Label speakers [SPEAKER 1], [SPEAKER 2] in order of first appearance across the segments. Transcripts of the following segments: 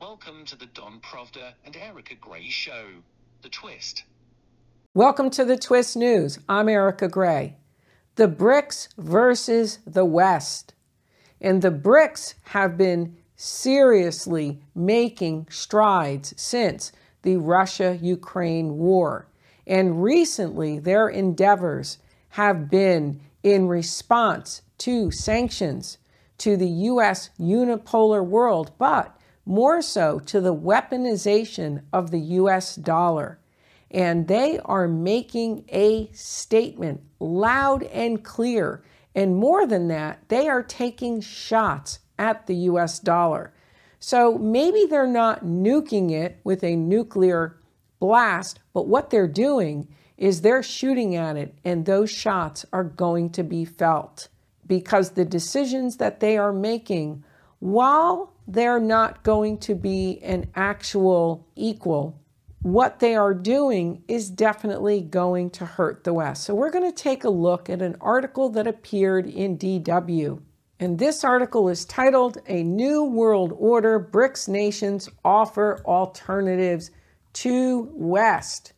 [SPEAKER 1] Welcome to the Don Pravda and Erica Gray Show. The Twist.
[SPEAKER 2] Welcome to the Twist News. I'm Erica Gray. The BRICS versus the West. And the BRICS have been seriously making strides since the Russia Ukraine war. And recently, their endeavors have been in response to sanctions to the U.S. unipolar world, but more so to the weaponization of the US dollar. And they are making a statement loud and clear. And more than that, they are taking shots at the US dollar. So maybe they're not nuking it with a nuclear blast, but what they're doing is they're shooting at it, and those shots are going to be felt because the decisions that they are making, while they're not going to be an actual equal. What they are doing is definitely going to hurt the West. So, we're going to take a look at an article that appeared in DW. And this article is titled A New World Order BRICS Nations Offer Alternatives to West.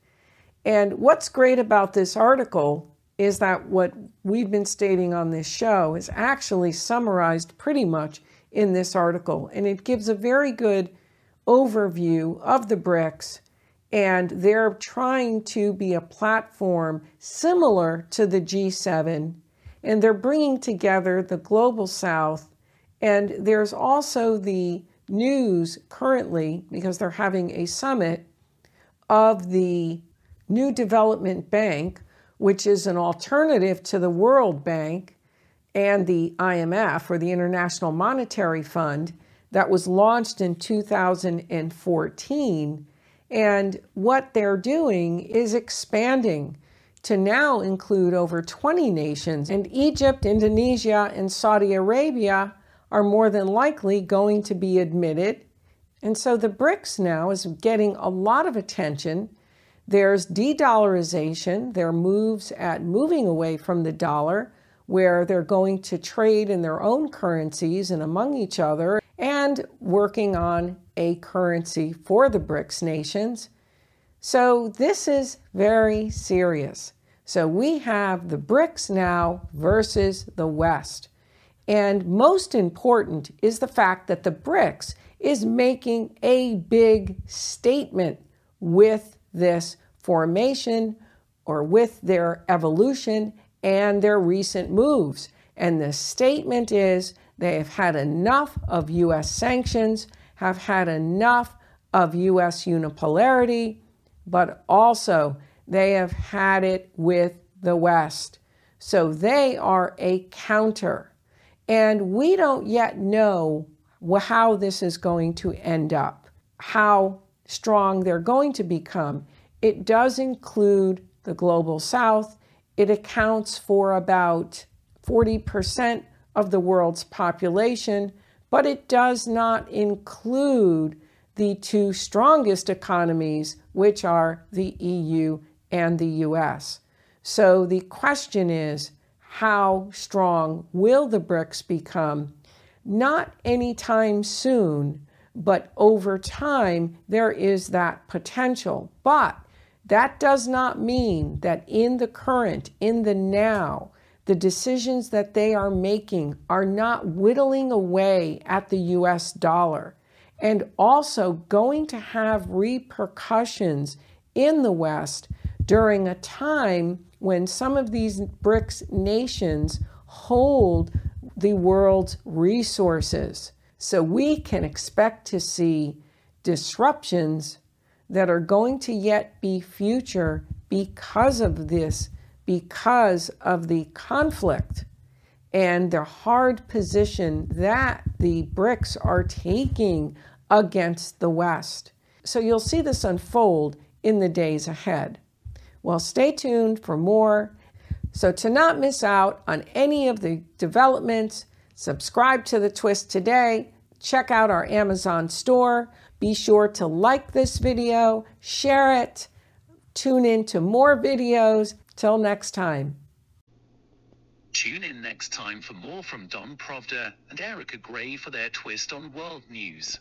[SPEAKER 2] And what's great about this article is that what we've been stating on this show is actually summarized pretty much in this article. And it gives a very good overview of the BRICS. And they're trying to be a platform similar to the G7. And they're bringing together the global south. And there's also the news currently, because they're having a summit, of the New Development Bank, which is an alternative to the World Bank and the IMF, or the International Monetary Fund, that was launched in 2014. And what they're doing is expanding to now include over 20 nations. And Egypt, Indonesia, and Saudi Arabia are more than likely going to be admitted. And so the BRICS now is getting a lot of attention. There's de dollarization, there are moves at moving away from the dollar where they're going to trade in their own currencies and among each other and working on a currency for the BRICS nations. So this is very serious. So we have the BRICS now versus the West. And most important is the fact that the BRICS is making a big statement with this formation or with their evolution and their recent moves. And the statement is they have had enough of U.S. sanctions, have had enough of U.S. unipolarity, but also they have had it with the West. So they are a counter. And we don't yet know how this is going to end up, how strong they're going to become. It does include the global south, it accounts for about 40% of the world's population, but it does not include the two strongest economies, which are the EU and the US. So the question is how strong will the BRICS become? Not anytime soon, but over time, there is that potential. But that does not mean that in the current, in the now, the decisions that they are making are not whittling away at the US dollar and also going to have repercussions in the West during a time when some of these BRICS nations hold the world's resources. So we can expect to see disruptions that are going to yet be future because of this, because of the conflict and the hard position that the BRICS are taking against the West. So you'll see this unfold in the days ahead. Well, stay tuned for more. So, to not miss out on any of the developments, subscribe to The Twist today. Check out our Amazon store. Be sure to like this video, share it, tune in to more videos. Till next time.
[SPEAKER 1] Tune in next time for more from Don Pravda and Erica Gray for their twist on world news.